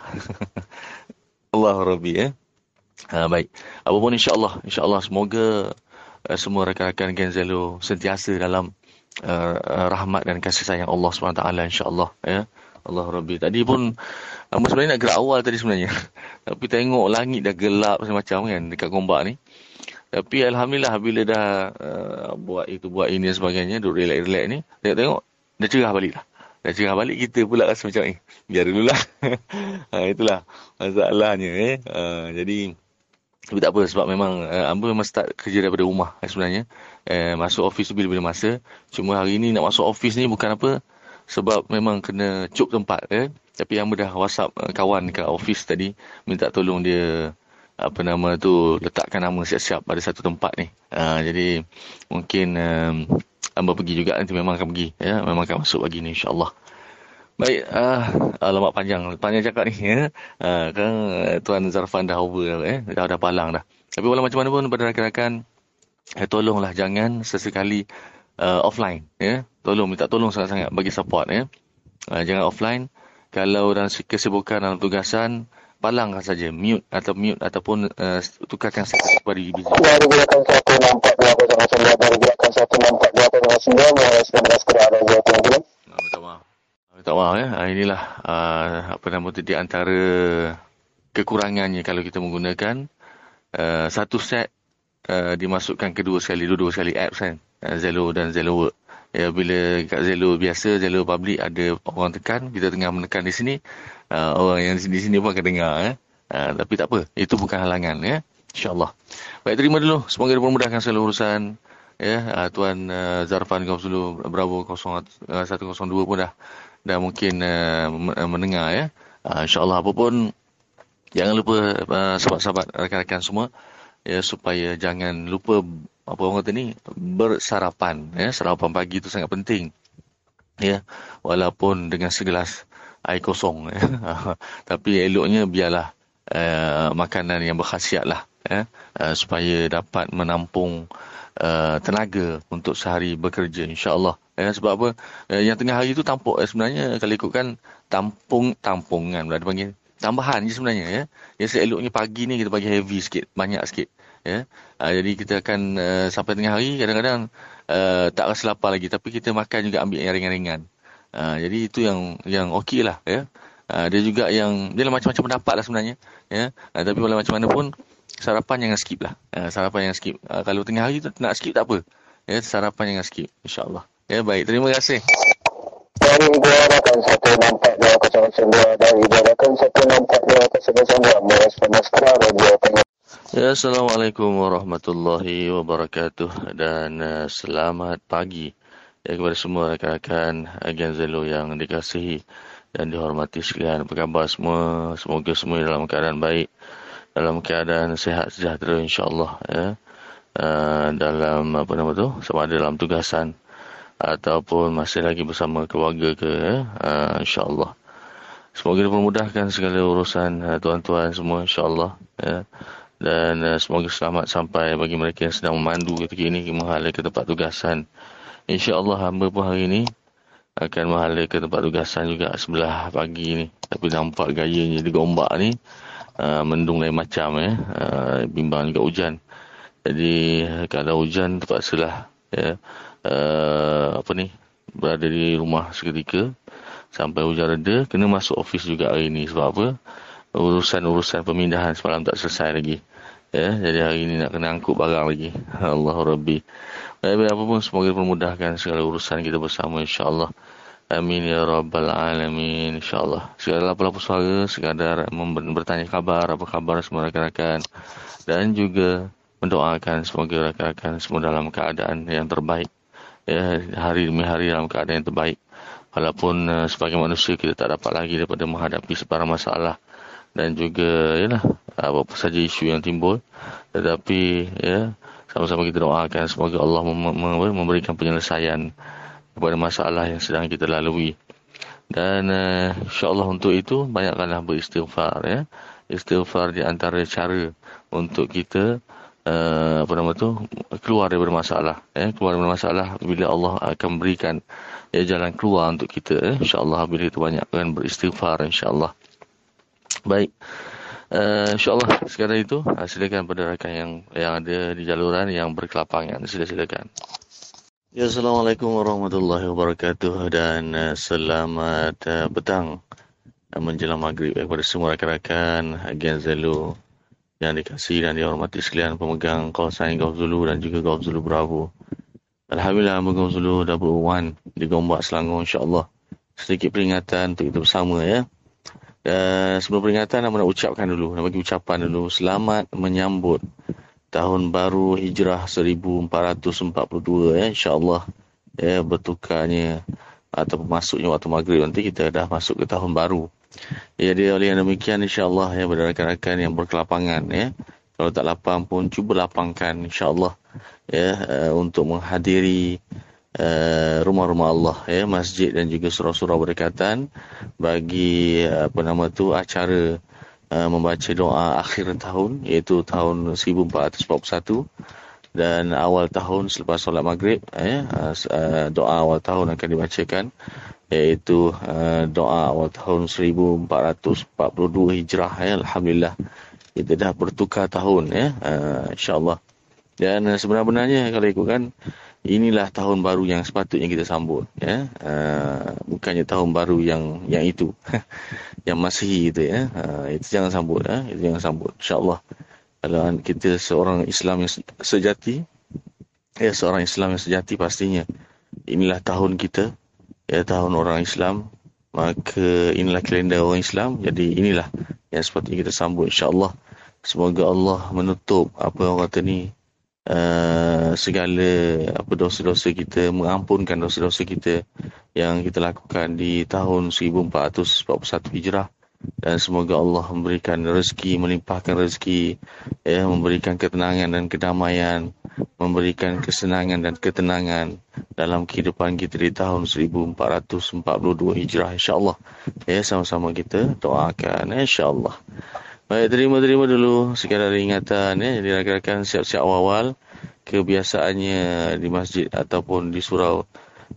*laughs* Allah Rabbi ya. Ha, baik. Apapun insya-Allah, insya-Allah semoga uh, semua rakan-rakan Genzelo sentiasa dalam uh, rahmat dan kasih sayang Allah SWT insyaAllah ya. Allah Rabbi. Tadi pun Amba sebenarnya nak gerak awal tadi sebenarnya. *laughs* Tapi tengok langit dah gelap macam-macam kan dekat Gombak ni. Tapi Alhamdulillah bila dah uh, buat itu, buat ini dan sebagainya, duduk relax-relax ni, tengok-tengok, dah cerah balik lah. Dah cerah balik, kita pula rasa macam. Eh, biar dulu lah. *laughs* ha, itulah masalahnya. Eh. Uh, jadi, tapi tak apa sebab memang uh, Amba memang start kerja daripada rumah eh, sebenarnya. Uh, masuk office bila-bila masa. Cuma hari ni nak masuk office ni bukan apa, sebab memang kena cuk tempat. Eh. Tapi Amba dah whatsapp uh, kawan kat office tadi, minta tolong dia apa nama tu letakkan nama siap-siap pada satu tempat ni. Uh, jadi mungkin um, amba pergi juga nanti memang akan pergi ya memang akan masuk pagi ni insyaallah. Baik, uh, alamat panjang. Panjang cakap ni ya. Uh, kan Tuan Zarfan dah over eh dah dah palang dah. Tapi walau macam mana pun pada rakan-rakan eh, tolonglah jangan sesekali uh, offline ya. Tolong minta tolong sangat-sangat bagi support ya. Uh, jangan offline kalau dalam kesibukan dalam tugasan palangkan saja mute atau mute ataupun uh, tukarkan status kepada busy. Baru gunakan satu nampak dua kosong sembilan. Baru gunakan satu nampak dua kosong sembilan. Baru sembilan sekedar ada dua tunggu. Minta maaf. Minta maaf ya. Ah, inilah uh, apa nama tu di antara kekurangannya kalau kita menggunakan uh, satu set uh, dimasukkan kedua sekali, dua-dua sekali apps kan. Uh, Zelo dan Zelo Work. Ya, bila kat Zelo biasa, Zelo public ada orang tekan, kita tengah menekan di sini, uh, orang yang di sini pun akan dengar. Eh. Uh, tapi tak apa, itu bukan halangan. Ya. InsyaAllah. Baik, terima dulu. Semoga dipermudahkan segala urusan. Ya, uh, Tuan uh, Zarfan kau Bravo 0102 pun dah dah mungkin uh, mendengar ya. Uh, InsyaAllah apa pun jangan lupa uh, sahabat-sahabat rakan-rakan semua ya supaya jangan lupa apa orang kata ni bersarapan ya. Sarapan pagi itu sangat penting ya. Walaupun dengan segelas air kosong ya. *laughs* tapi eloknya biarlah uh, makanan yang berkhasiat lah ya. Uh, supaya dapat menampung uh, tenaga untuk sehari bekerja insyaallah ya. Sebab apa? Uh, yang tengah hari itu tampuk sebenarnya kalau ikutkan tampung tampungan berada panggil tambahan je sebenarnya ya. Ya seeloknya pagi ni kita bagi heavy sikit banyak sikit ya. Uh, jadi kita akan uh, sampai tengah hari kadang-kadang uh, tak rasa lapar lagi tapi kita makan juga ambil yang ringan-ringan. Uh, jadi itu yang yang okey lah ya. Uh, dia juga yang dia lah macam-macam pendapat lah sebenarnya ya. Uh, tapi walau macam mana pun sarapan jangan skip lah. Uh, sarapan jangan skip. Uh, kalau tengah hari tu nak skip tak apa ya. Sarapan jangan skip insyaallah ya baik. Terima kasih gunakan satu nampak dua kosong satu nampak dua kosong merespon radio Ya, Assalamualaikum warahmatullahi wabarakatuh dan uh, selamat pagi ya, kepada semua rakan-rakan agen Zelo yang dikasihi dan dihormati sekalian. Apa khabar semua? Semoga semua dalam keadaan baik, dalam keadaan sehat sejahtera insyaAllah. Ya. Uh, dalam apa nama tu? Sama ada dalam tugasan ataupun masih lagi bersama keluarga ke ya. Uh, insyaAllah. Semoga dipermudahkan segala urusan uh, tuan-tuan semua insyaAllah. Ya dan uh, semoga selamat sampai bagi mereka yang sedang memandu ketika ini menghala ke tempat tugasan. InsyaAllah hamba pun hari ini akan menghala ke tempat tugasan juga sebelah pagi ini. Tapi nampak gayanya di gombak ni uh, mendung lain macam ya. Uh, bimbang juga hujan. Jadi kalau hujan terpaksalah ya, uh, apa ni berada di rumah seketika sampai hujan reda kena masuk ofis juga hari ini sebab apa urusan-urusan pemindahan semalam tak selesai lagi Ya, jadi hari ini nak kena angkut barang lagi. *laughs* Allah Rabbi. Baik, apa pun semoga memudahkan segala urusan kita bersama insya-Allah. Amin ya rabbal alamin insya-Allah. Segala apa-apa suara sekadar bertanya kabar, apa khabar semua rakan-rakan dan juga mendoakan semoga rakan-rakan semua dalam keadaan yang terbaik. Ya, hari demi hari dalam keadaan yang terbaik. Walaupun uh, sebagai manusia kita tak dapat lagi daripada menghadapi sebarang masalah dan juga yalah apa saja isu yang timbul. Tetapi ya sama-sama kita doakan semoga Allah mem memberikan penyelesaian kepada masalah yang sedang kita lalui. Dan uh, insyaallah untuk itu banyakkanlah beristighfar ya. Istighfar di antara cara untuk kita uh, apa nama tu keluar dari masalah ya keluar dari masalah bila Allah akan berikan ya jalan keluar untuk kita ya insyaallah bila itu banyakkan beristighfar insyaallah Baik. Uh, InsyaAllah sekarang itu uh, silakan pada rakan yang yang ada di jaluran yang berkelapangan. Sila silakan. Ya, Assalamualaikum warahmatullahi wabarakatuh dan selamat uh, petang menjelang maghrib kepada semua rakan-rakan Agen Zelu yang dikasih dan dihormati sekalian pemegang kawasan Golf Zulu dan juga Golf Zulu Bravo. Alhamdulillah Golf Zulu Double One di Gombak Selangor insyaAllah. Sedikit peringatan untuk kita bersama ya. Dan sebelum peringatan, nak ucapkan dulu, nak bagi ucapan dulu. Selamat menyambut tahun baru hijrah 1442 ya, insyaAllah. Ya, bertukarnya ataupun masuknya waktu maghrib nanti kita dah masuk ke tahun baru. Ya, dia oleh yang demikian insyaAllah ya, pada rakan-rakan yang berkelapangan ya. Kalau tak lapang pun, cuba lapangkan insyaAllah ya, uh, untuk menghadiri Uh, rumah-rumah Allah ya masjid dan juga surau-surau berdekatan bagi uh, apa nama tu acara uh, membaca doa akhir tahun iaitu tahun 1441 dan awal tahun selepas solat maghrib ya uh, doa awal tahun akan dibacakan iaitu uh, doa awal tahun 1442 Hijrah ya alhamdulillah. Kita dah bertukar tahun ya uh, insyaallah. Dan sebenarnya kalau ikutkan inilah tahun baru yang sepatutnya kita sambut ya uh, bukannya tahun baru yang yang itu. *laughs* Yang masih itu ya uh, itu jangan sambut ya itu jangan sambut insyaallah kalau kita seorang Islam yang sejati. Ya seorang Islam yang sejati pastinya. Inilah tahun kita. Ya tahun orang Islam. Maka inilah kalender orang Islam. Jadi inilah yang sepatutnya kita sambut insyaallah. Semoga Allah menutup apa orang kata ni uh, segala apa dosa-dosa kita, mengampunkan dosa-dosa kita yang kita lakukan di tahun 1441 Hijrah dan semoga Allah memberikan rezeki, melimpahkan rezeki, ya, memberikan ketenangan dan kedamaian, memberikan kesenangan dan ketenangan dalam kehidupan kita di tahun 1442 Hijrah insya-Allah. Ya, sama-sama kita doakan insya-Allah. Baik, terima-terima dulu sekadar ingatan ya. Jadi rakan-rakan siap-siap awal-awal kebiasaannya di masjid ataupun di surau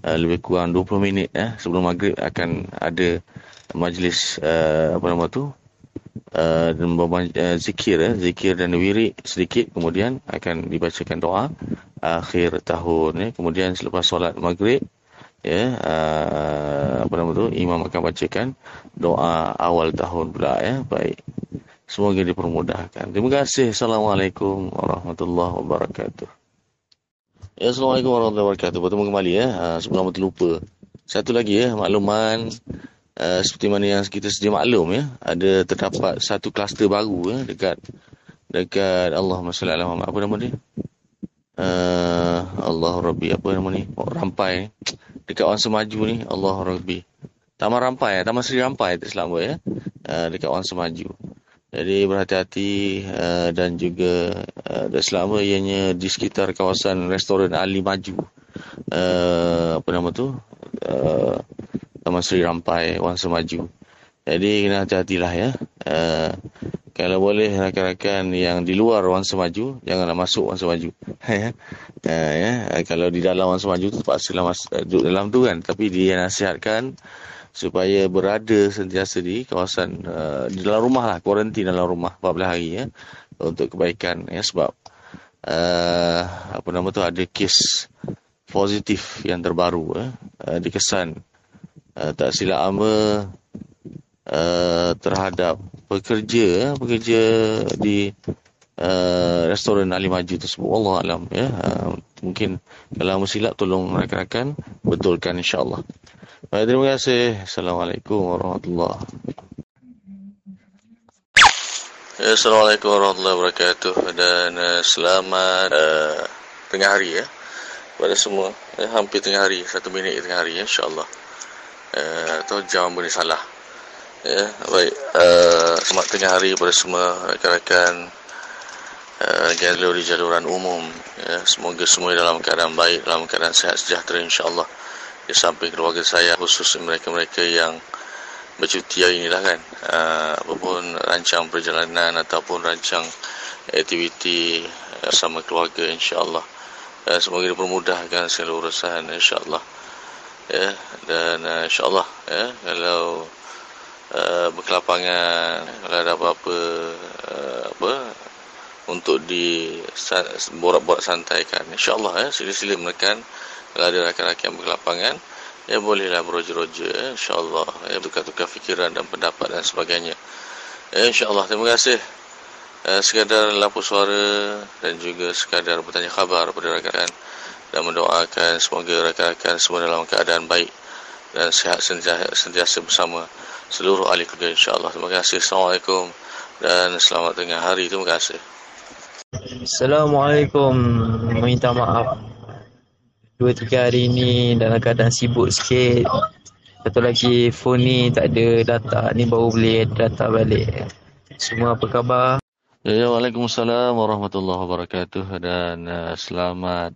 uh, lebih kurang 20 minit ya sebelum maghrib akan ada majlis uh, apa nama tu uh, uh, zikir ya, zikir dan wirid sedikit kemudian akan dibacakan doa akhir tahun ya. kemudian selepas solat maghrib ya uh, apa nama tu imam akan bacakan doa awal tahun pula ya baik Semoga dipermudahkan. Terima kasih. Assalamualaikum warahmatullahi wabarakatuh. Ya, Assalamualaikum warahmatullahi wabarakatuh. Bertemu kembali ya. Sebelum terlupa. Satu lagi ya, makluman uh, seperti mana yang kita sedia maklum ya, ada terdapat satu kluster baru ya dekat dekat Allah Masya Allah apa nama dia? Uh, Allah Rabbi apa nama ni? Oh, rampai dekat orang semaju ni Allah Rabbi. Taman Rampai, Taman Seri Rampai itu selama ya. Uh, dekat orang semaju. Jadi berhati-hati uh, dan juga uh, dan selama ianya di sekitar kawasan restoran Ali Maju. Uh, apa nama tu? Uh, Taman Seri Rampai, Wangsa Maju. Jadi kena hati-hatilah ya. Uh, kalau boleh rakan-rakan yang di luar Wangsa Maju, janganlah masuk Wangsa Maju. *laughs* ya. Uh, ya. Kalau di dalam Wangsa Maju tu terpaksa masuk, duduk dalam tu kan. Tapi dia nasihatkan supaya berada sentiasa di kawasan uh, di dalam rumah lah kuarantin dalam rumah 14 hari ya untuk kebaikan ya sebab uh, apa nama tu ada kes positif yang terbaru ya uh, dikesan uh, tak silap ama uh, terhadap pekerja ya, pekerja di uh, restoran Ali Maju tersebut. Allah alam ya. Uh, mungkin kalau silap tolong rakan-rakan betulkan insyaallah. Baik, terima kasih. Assalamualaikum warahmatullahi Assalamualaikum warahmatullahi wabarakatuh. Dan uh, selamat uh, tengah hari ya. Kepada semua eh, hampir tengah hari satu minit tengah hari ya insyaallah uh, atau jam boleh salah. Ya baik. Uh, selamat tengah hari kepada semua rakan-rakan uh, di jaluran umum. Ya semoga semua dalam keadaan baik dalam keadaan sehat sejahtera insyaallah. Di samping keluarga saya khusus mereka-mereka yang bercuti hari inilah kan. Uh, apapun rancang perjalanan ataupun rancang aktiviti bersama keluarga insyaAllah. Uh, semoga dipermudahkan segala urusan insyaAllah ya dan uh, insyaAllah ya kalau uh, berkelapangan kalau ada apa-apa uh, apa untuk di borak-borak santaikan insyaallah ya sila-sila menekan kalau ada rakan-rakan berkelapangan ya bolehlah beroja-roja ya, insyaallah ya tukar-tukar fikiran dan pendapat dan sebagainya. Ya, insyaallah terima kasih. Uh, sekadar lampu suara dan juga sekadar bertanya khabar kepada rakan-rakan dan mendoakan semoga rakan-rakan semua dalam keadaan baik dan sihat sentiasa, bersama seluruh ahli keluarga insyaAllah. Terima kasih. Assalamualaikum dan selamat tengah hari. Terima kasih. Assalamualaikum. Minta maaf. Dua tiga hari ini dalam keadaan sibuk sikit. Satu lagi phone ni tak ada data. Ni baru boleh data balik. Semua apa khabar? Ya, ya, Waalaikumsalam warahmatullahi wabarakatuh dan uh, selamat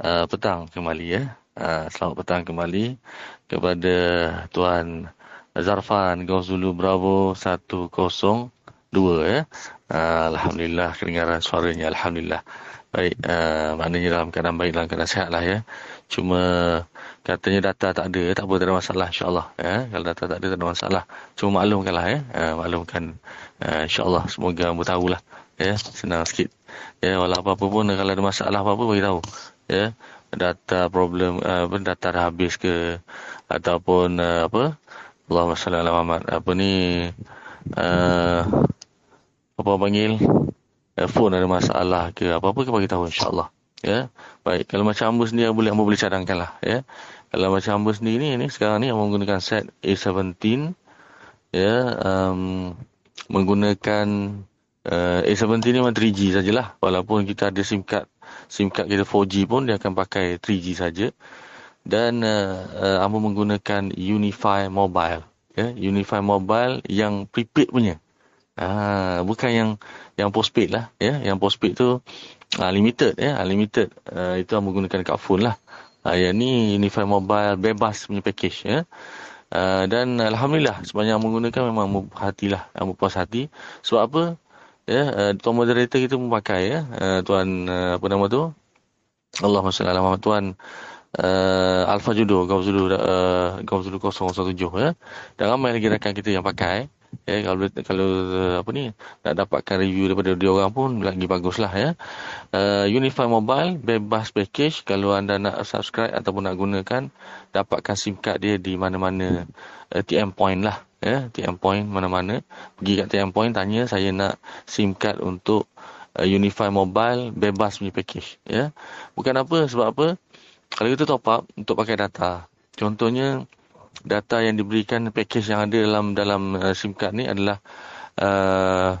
uh, petang kembali ya. Uh, selamat petang kembali kepada Tuan Zarfan Gauzulu Bravo 102 ya. Uh, Alhamdulillah kedengaran suaranya Alhamdulillah. Baik, uh, maknanya dalam keadaan baik, dalam keadaan sihat lah ya. Cuma katanya data tak ada, tak apa, tak ada masalah insyaAllah. Ya. Kalau data tak ada, tak ada masalah. Cuma maklumkan lah ya. Uh, maklumkan uh, insyaAllah. Semoga kamu tahulah. Ya. Senang sikit. Ya, walau apa-apa pun kalau ada masalah apa-apa, beritahu. Ya. Data problem, uh, data dah habis ke, ataupun uh, apa, Allahumma salli ala Muhammad. Apa ni uh, apa panggil uh, phone ada masalah ke apa-apa kita bagi tahu insya-Allah. Ya. Baik, kalau macam hamba sendiri boleh hamba boleh cadangkanlah ya. Kalau macam hamba sendiri ni ni sekarang ni hamba menggunakan set A17 ya um, menggunakan uh, A17 ni memang 3G sajalah walaupun kita ada SIM card SIM card kita 4G pun dia akan pakai 3G saja. Dan uh, uh, Ambo menggunakan Unify Mobile. Ya Unify Mobile yang prepaid punya. Ah bukan yang yang postpaid lah ya. Yang postpaid tu uh, limited ya. Limited uh, itu Ambo menggunakan kat phone lah. Uh, yang ni Unify Mobile bebas punya package ya. Uh, dan alhamdulillah sebanyak menggunakan memang hatilah Ambo puas hati. Sebab apa ya uh, tuan moderator kita pun pakai ya uh, tuan uh, apa nama tu Allahumma salli ala Muhammad tuan uh, Alpha Judo, Judo, uh, Judo 017 ya. Dan ramai lagi rakan kita yang pakai. Ya, kalau kalau apa ni nak dapatkan review daripada dia orang pun lagi baguslah ya. Uh, Unify Mobile bebas package kalau anda nak subscribe ataupun nak gunakan dapatkan SIM card dia di mana-mana uh, TM point lah ya, TM point mana-mana. Pergi kat TM point tanya saya nak SIM card untuk uh, Unify Mobile bebas punya package ya. Bukan apa sebab apa? Kalau kita top up untuk pakai data, contohnya data yang diberikan package yang ada dalam dalam uh, SIM card ni adalah uh,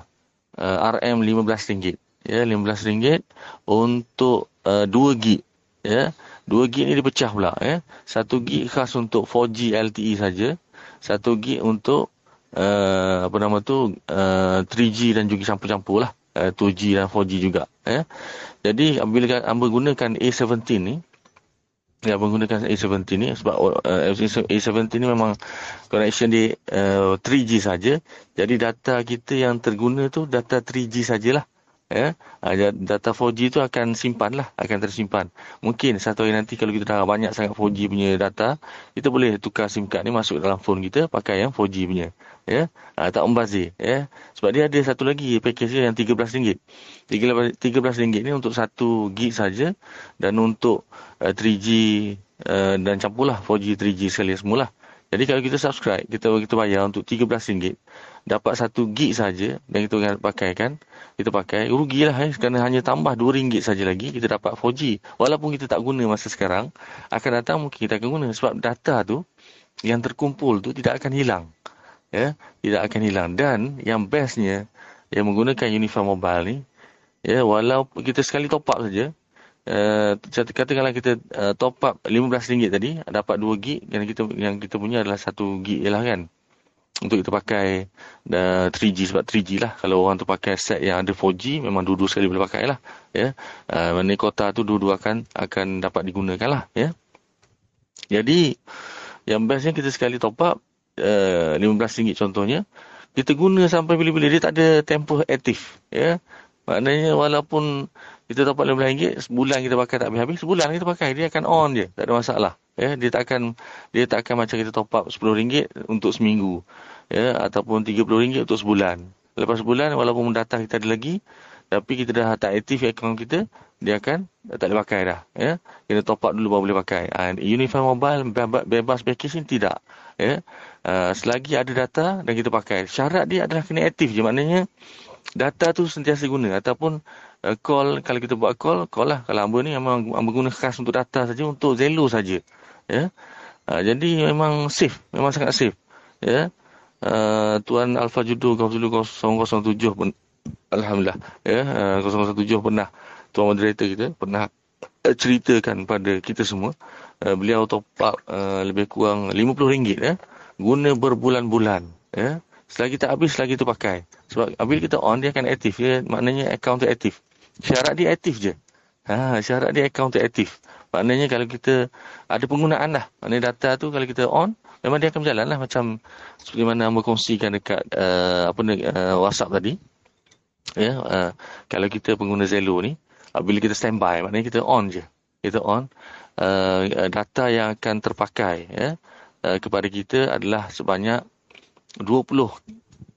uh, RM RM15. Ya, RM15 untuk uh, 2 gig. Ya. 2 gig ni dipecah pula ya. 1 gig khas untuk 4G LTE saja. 1 gig untuk uh, apa nama tu uh, 3G dan juga campur-campur lah. Uh, 2G dan 4G juga ya. Jadi apabila anda gunakan A17 ni yang menggunakan A70 ni sebab uh, A70 ni memang connection di uh, 3G saja. Jadi data kita yang terguna tu data 3G sajalah. Ya. Uh, data 4G tu akan simpan lah, akan tersimpan. Mungkin satu hari nanti kalau kita dah banyak sangat 4G punya data, kita boleh tukar SIM card ni masuk dalam phone kita pakai yang 4G punya. Ya. Uh, tak membazir. Ya. Sebab dia ada satu lagi package dia yang RM13. RM13 ni untuk 1 gig saja dan untuk uh, 3G uh, dan campurlah 4G 3G sekali semula. Jadi kalau kita subscribe, kita kita bayar untuk RM13 dapat 1 gig saja dan kita pakai kan, kita pakai rugilah eh kerana hanya tambah RM2 saja lagi kita dapat 4G. Walaupun kita tak guna masa sekarang, akan datang mungkin kita akan guna sebab data tu yang terkumpul tu tidak akan hilang. Ya, tidak akan hilang dan yang bestnya yang menggunakan Unify Mobile ni ya walau kita sekali top up saja Uh, katakanlah kita uh, top up RM15 tadi dapat 2 gig yang kita yang kita punya adalah 1 gig lah kan untuk kita pakai uh, 3G sebab 3G lah. Kalau orang tu pakai set yang ada 4G memang dua-dua sekali boleh pakai lah ya. Uh, mana kota tu dua-dua akan akan dapat digunakan lah ya. Jadi yang bestnya kita sekali top up uh, RM15 contohnya kita guna sampai bila-bila dia tak ada tempoh aktif ya. Maknanya walaupun kita dapat RM15, sebulan kita pakai tak habis-habis, sebulan kita pakai, dia akan on je, tak ada masalah. Ya, dia tak akan dia tak akan macam kita top up RM10 untuk seminggu. ya ataupun RM30 untuk sebulan. Lepas sebulan walaupun data kita ada lagi tapi kita dah tak aktif akaun kita dia akan tak boleh pakai dah. Ya kena top up dulu baru boleh pakai. Uh, Unify Mobile bebas package ni tidak. Ya uh, selagi ada data dan kita pakai. Syarat dia adalah kena aktif je. Maknanya data tu sentiasa guna. Ataupun uh, call kalau kita buat call call lah. Kalau hamba ni memang hamba guna khas untuk data saja untuk Zelo saja. Ya. Uh, jadi memang safe memang sangat safe. Ya. Uh, tuan Alpha Judo 007 pun Alhamdulillah. Ya 017 pernah tuan moderator kita pernah uh, ceritakan pada kita semua uh, beliau top up uh, lebih kurang RM50 ya guna berbulan-bulan ya. Selagi tak habis selagi tu pakai. Sebab apabila kita on dia akan aktif ya. Maknanya akaun tu aktif syarat dia aktif je. Ha syarat dia tu aktif. Maknanya kalau kita ada penggunaan lah. Maknanya data tu kalau kita on memang dia akan berjalan lah macam seperti mana berkongsikan dekat uh, apa uh, WhatsApp tadi. Ya uh, kalau kita pengguna Zelo ni bila kita standby maknanya kita on je. Kita on uh, data yang akan terpakai ya uh, kepada kita adalah sebanyak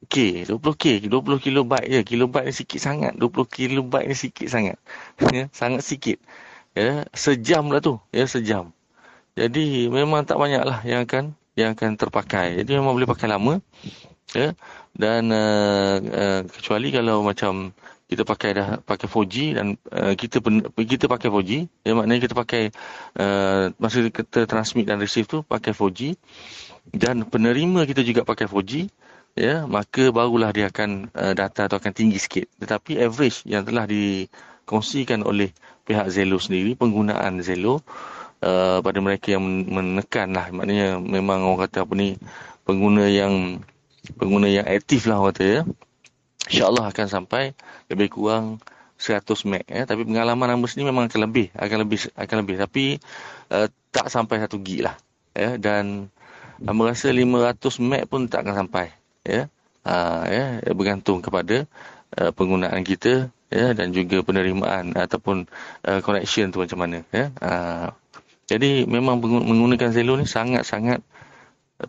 20k 20k 20 kilobyte je. Kilobyte ni sikit sangat 20 kilobyte ni sikit sangat. Ya sangat sikit. Ya sejam lah tu. Ya sejam. Jadi memang tak banyak lah yang akan yang akan terpakai. Jadi memang boleh pakai lama. Ya dan uh, uh, kecuali kalau macam kita pakai dah pakai 4G dan uh, kita kita pakai 4G ya maknanya kita pakai uh, masa kita transmit dan receive tu pakai 4G dan penerima kita juga pakai 4G ya maka barulah dia akan uh, data tu akan tinggi sikit tetapi average yang telah dikongsikan oleh pihak Zelo sendiri penggunaan Zelo uh, pada mereka yang menekan lah maknanya memang orang kata apa ni pengguna yang pengguna yang aktif lah orang kata ya InsyaAllah akan sampai lebih kurang 100 meg ya. Tapi pengalaman hamba sendiri memang akan lebih. Akan lebih. akan lebih. Tapi uh, tak sampai 1 gig lah. Ya. Dan hamba rasa 500 meg pun tak akan sampai. Ya. Uh, ya. Bergantung kepada uh, penggunaan kita ya. dan juga penerimaan ataupun uh, connection tu macam mana. Ya. Uh, jadi memang menggunakan Zelo ni sangat-sangat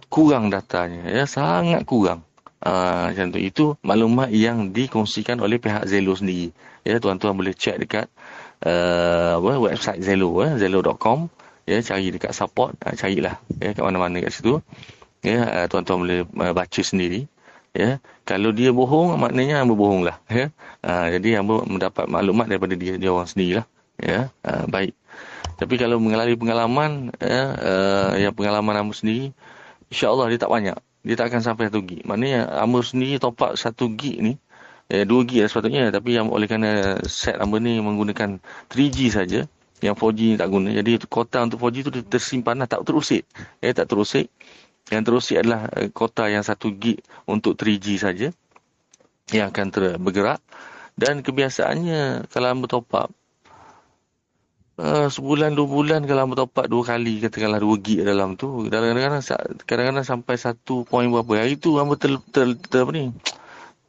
kurang datanya. Ya. Sangat kurang. Uh, macam tu. Itu maklumat yang dikongsikan oleh pihak Zelo sendiri. Ya, tuan-tuan boleh check dekat uh, apa, website Zelo, eh, zelo.com. Ya, cari dekat support, uh, carilah ya, kat mana-mana kat situ. Ya, uh, tuan-tuan boleh uh, baca sendiri. Ya, kalau dia bohong, maknanya hamba bohong lah. Ya, uh, jadi hamba mendapat maklumat daripada dia, dia orang sendirilah. Ya, uh, baik. Tapi kalau mengalami pengalaman, ya, uh, yang pengalaman hamba sendiri, insyaAllah dia tak banyak dia tak akan sampai 1 gig. Maknanya Amr sendiri top up 1 gig ni, eh, 2 gig lah sepatutnya. Tapi yang oleh kerana set Amr ni menggunakan 3G saja, yang 4G ni tak guna. Jadi kota untuk 4G tu tersimpan lah, tak terusik. Eh, tak terusik. Yang terusik adalah eh, kota yang 1 gig untuk 3G saja yang akan ter bergerak. Dan kebiasaannya kalau Amr top up, Uh, sebulan dua bulan kalau hamba top up dua kali katakanlah dua gig dalam tu kadang-kadang kadang-kadang sampai satu poin berapa hari tu hamba ter, ter, ter, apa ni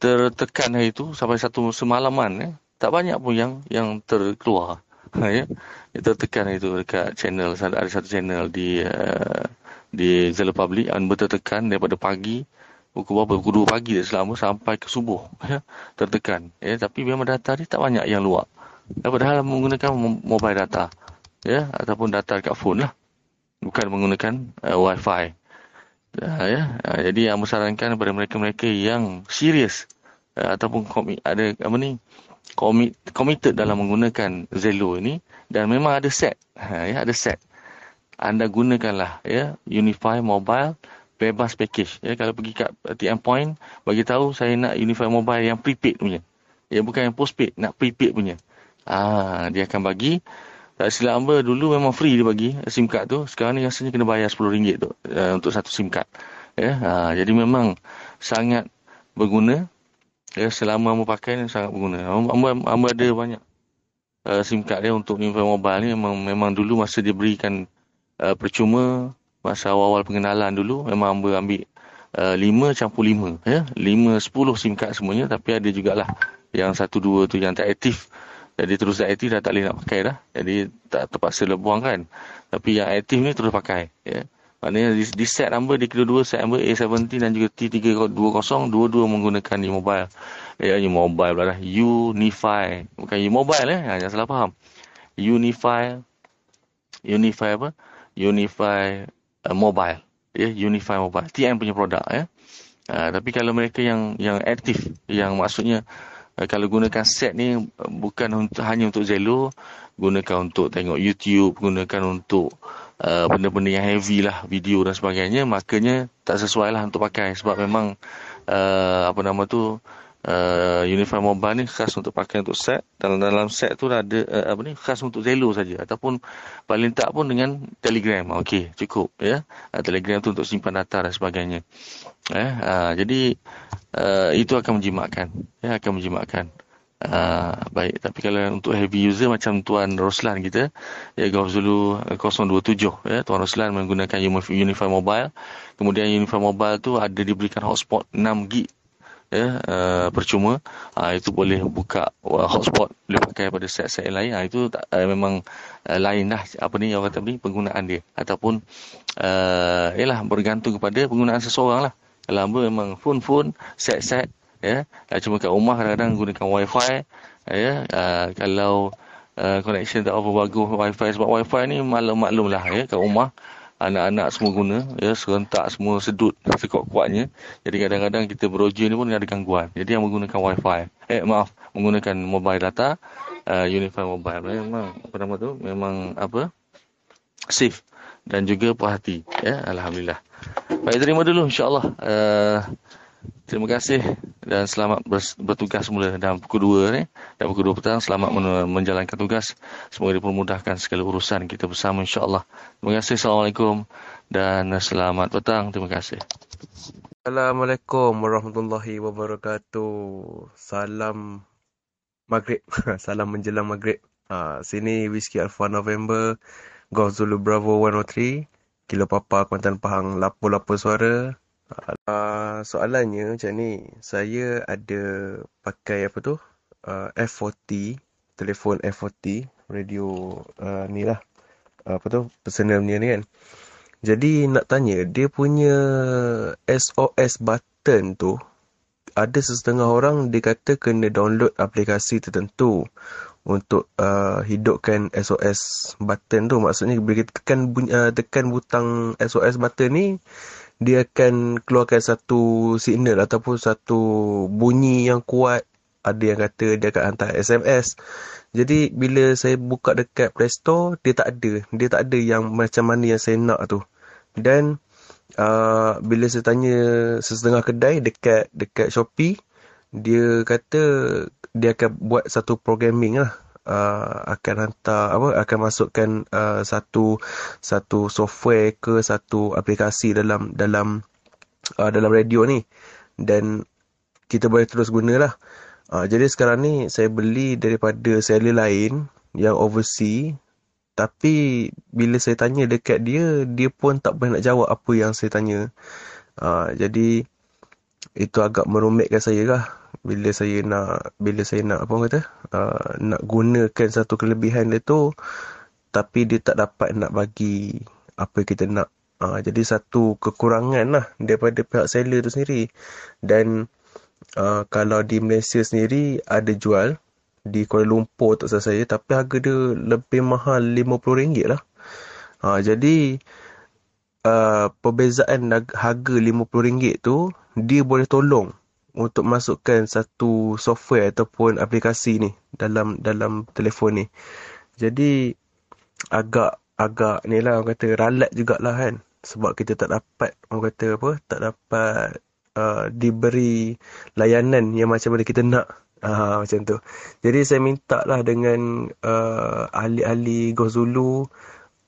tertekan hari tu sampai satu semalaman eh. tak banyak pun yang yang terkeluar *laughs* ya tertekan itu dekat channel ada satu channel di uh, di Zelo Public hamba tertekan daripada pagi pukul berapa pukul 2 pagi selama sampai ke subuh ya tertekan ya tapi memang data ni tak banyak yang luar Padahal menggunakan mobile data. Ya, ataupun data dekat phone lah. Bukan menggunakan uh, wifi. Uh, ya, uh, jadi yang sarankan kepada mereka-mereka yang serius uh, ataupun komit, ada apa ni komit, committed dalam menggunakan Zelo ini dan memang ada set. Uh, ya, ada set. Anda gunakanlah ya Unify Mobile bebas package. Ya, kalau pergi kat ATM point, bagi tahu saya nak Unify Mobile yang prepaid punya. Ya, bukan yang postpaid, nak prepaid punya. Ah, dia akan bagi tak silap hamba dulu memang free dia bagi SIM card tu. Sekarang ni rasanya kena bayar RM10 tu uh, untuk satu SIM card. Ya, ha, jadi memang sangat berguna. Ya, selama hamba pakai ni sangat berguna. Hamba, ada banyak uh, SIM card dia untuk info mobile ni memang memang dulu masa dia berikan uh, percuma masa awal-awal pengenalan dulu memang hamba ambil uh, 5 campur 5 ya. 5 10 SIM card semuanya tapi ada jugalah yang satu dua tu yang tak aktif jadi terus aktif dah tak boleh nak pakai dah. Jadi tak terpaksa lebuang kan. Tapi yang aktif ni terus pakai. Ya. Maknanya di, di set number, di kedua-dua set number A70 dan juga T320, dua-dua menggunakan U-Mobile. Eh, U-Mobile pula dah. Unify. Bukan U-Mobile eh. Ha, jangan salah faham. Unify. Unify apa? Unify uh, Mobile. Ya, Unify Mobile. TM punya produk ya. Uh, tapi kalau mereka yang yang aktif, yang maksudnya uh, kalau gunakan set ni uh, bukan untuk, hanya untuk Zelo, gunakan untuk tengok YouTube, gunakan untuk Uh, benda-benda yang heavy lah video dan sebagainya makanya tak sesuai lah untuk pakai sebab memang uh, apa nama tu uh, Unify Mobile ni khas untuk pakai untuk set. Dalam dalam set tu ada uh, apa ni khas untuk Zelo saja. Ataupun paling tak pun dengan Telegram. Okey cukup ya. Uh, Telegram tu untuk simpan data dan sebagainya. Eh uh, jadi uh, itu akan menjimatkan ya akan menjimatkan Uh, baik, tapi kalau untuk heavy user macam Tuan Roslan kita, ya Golf Zulu 027, ya. Tuan Roslan menggunakan Unify Mobile. Kemudian Unify Mobile tu ada diberikan hotspot 6 gig ya uh, percuma. Uh, itu boleh buka uh, hotspot boleh pakai pada set-set lain. Uh, itu uh, memang uh, lain lah. Apa ni orang kata ni penggunaan dia. Ataupun uh, yalah bergantung kepada penggunaan seseorang lah. Kalau memang phone-phone set-set ya. Uh, cuma kat rumah kadang-kadang gunakan wifi ya. Uh, kalau uh, connection tak apa bagus wifi sebab wifi ni maklum-maklum lah ya kat rumah anak-anak semua guna ya serentak semua sedut sekuat-kuatnya. Jadi kadang-kadang kita beroja ni pun ada gangguan. Jadi yang menggunakan wifi. Eh maaf menggunakan mobile data uh, unify mobile. Memang apa nama tu memang apa safe dan juga puas hati ya alhamdulillah. Baik terima dulu insyaallah. Uh, Terima kasih dan selamat bertugas semula dalam pukul 2 ni. Dan pukul 2 petang selamat menjalankan tugas. Semoga dipermudahkan segala urusan kita bersama insya-Allah. Terima kasih. Assalamualaikum dan selamat petang. Terima kasih. Assalamualaikum warahmatullahi wabarakatuh. Salam Maghrib. *laughs* Salam menjelang Maghrib. Ha, sini Whiskey Alpha November. Golf Zulu Bravo 103. Kilo Papa Kuantan Pahang. Lapu-lapu suara. Uh, soalannya macam ni. Saya ada pakai apa tu? Uh, F40. Telefon F40. Radio uh, ni lah. Uh, apa tu? Personal ni kan. Jadi nak tanya. Dia punya SOS button tu. Ada setengah orang dia kata kena download aplikasi tertentu. Untuk uh, hidupkan SOS button tu. Maksudnya bila kita tekan, uh, tekan butang SOS button ni dia akan keluarkan satu signal ataupun satu bunyi yang kuat. Ada yang kata dia akan hantar SMS. Jadi bila saya buka dekat Play Store, dia tak ada. Dia tak ada yang macam mana yang saya nak tu. Dan uh, bila saya tanya sesetengah kedai dekat dekat Shopee, dia kata dia akan buat satu programming lah uh, akan hantar apa akan masukkan uh, satu satu software ke satu aplikasi dalam dalam uh, dalam radio ni dan kita boleh terus gunalah. Uh, jadi sekarang ni saya beli daripada seller lain yang overseas tapi bila saya tanya dekat dia dia pun tak boleh nak jawab apa yang saya tanya. Uh, jadi itu agak merumekkan saya lah bila saya nak bila saya nak apa kata uh, nak gunakan satu kelebihan dia tu tapi dia tak dapat nak bagi apa kita nak. Uh, jadi satu kekurangan lah daripada pihak seller tu sendiri. Dan uh, kalau di Malaysia sendiri ada jual di Kuala Lumpur tak salah saya tapi harga dia lebih mahal RM50 lah. Uh, jadi uh, perbezaan harga RM50 tu dia boleh tolong untuk masukkan satu software ataupun aplikasi ni dalam dalam telefon ni. Jadi agak agak ni lah orang kata ralat jugalah kan. Sebab kita tak dapat orang kata apa tak dapat uh, diberi layanan yang macam mana kita nak. Uh, macam tu. Jadi saya minta lah dengan uh, ahli-ahli Gozulu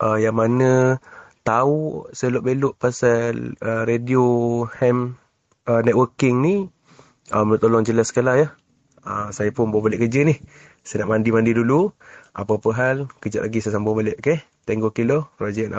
uh, yang mana tahu selok-belok pasal uh, radio ham uh, networking ni uh, boleh tolong jelaskanlah ya. Uh, saya pun bawa balik kerja ni. Saya nak mandi-mandi dulu. Apa-apa hal, kejap lagi saya sambung balik. Okay? Tengok kilo, Rajin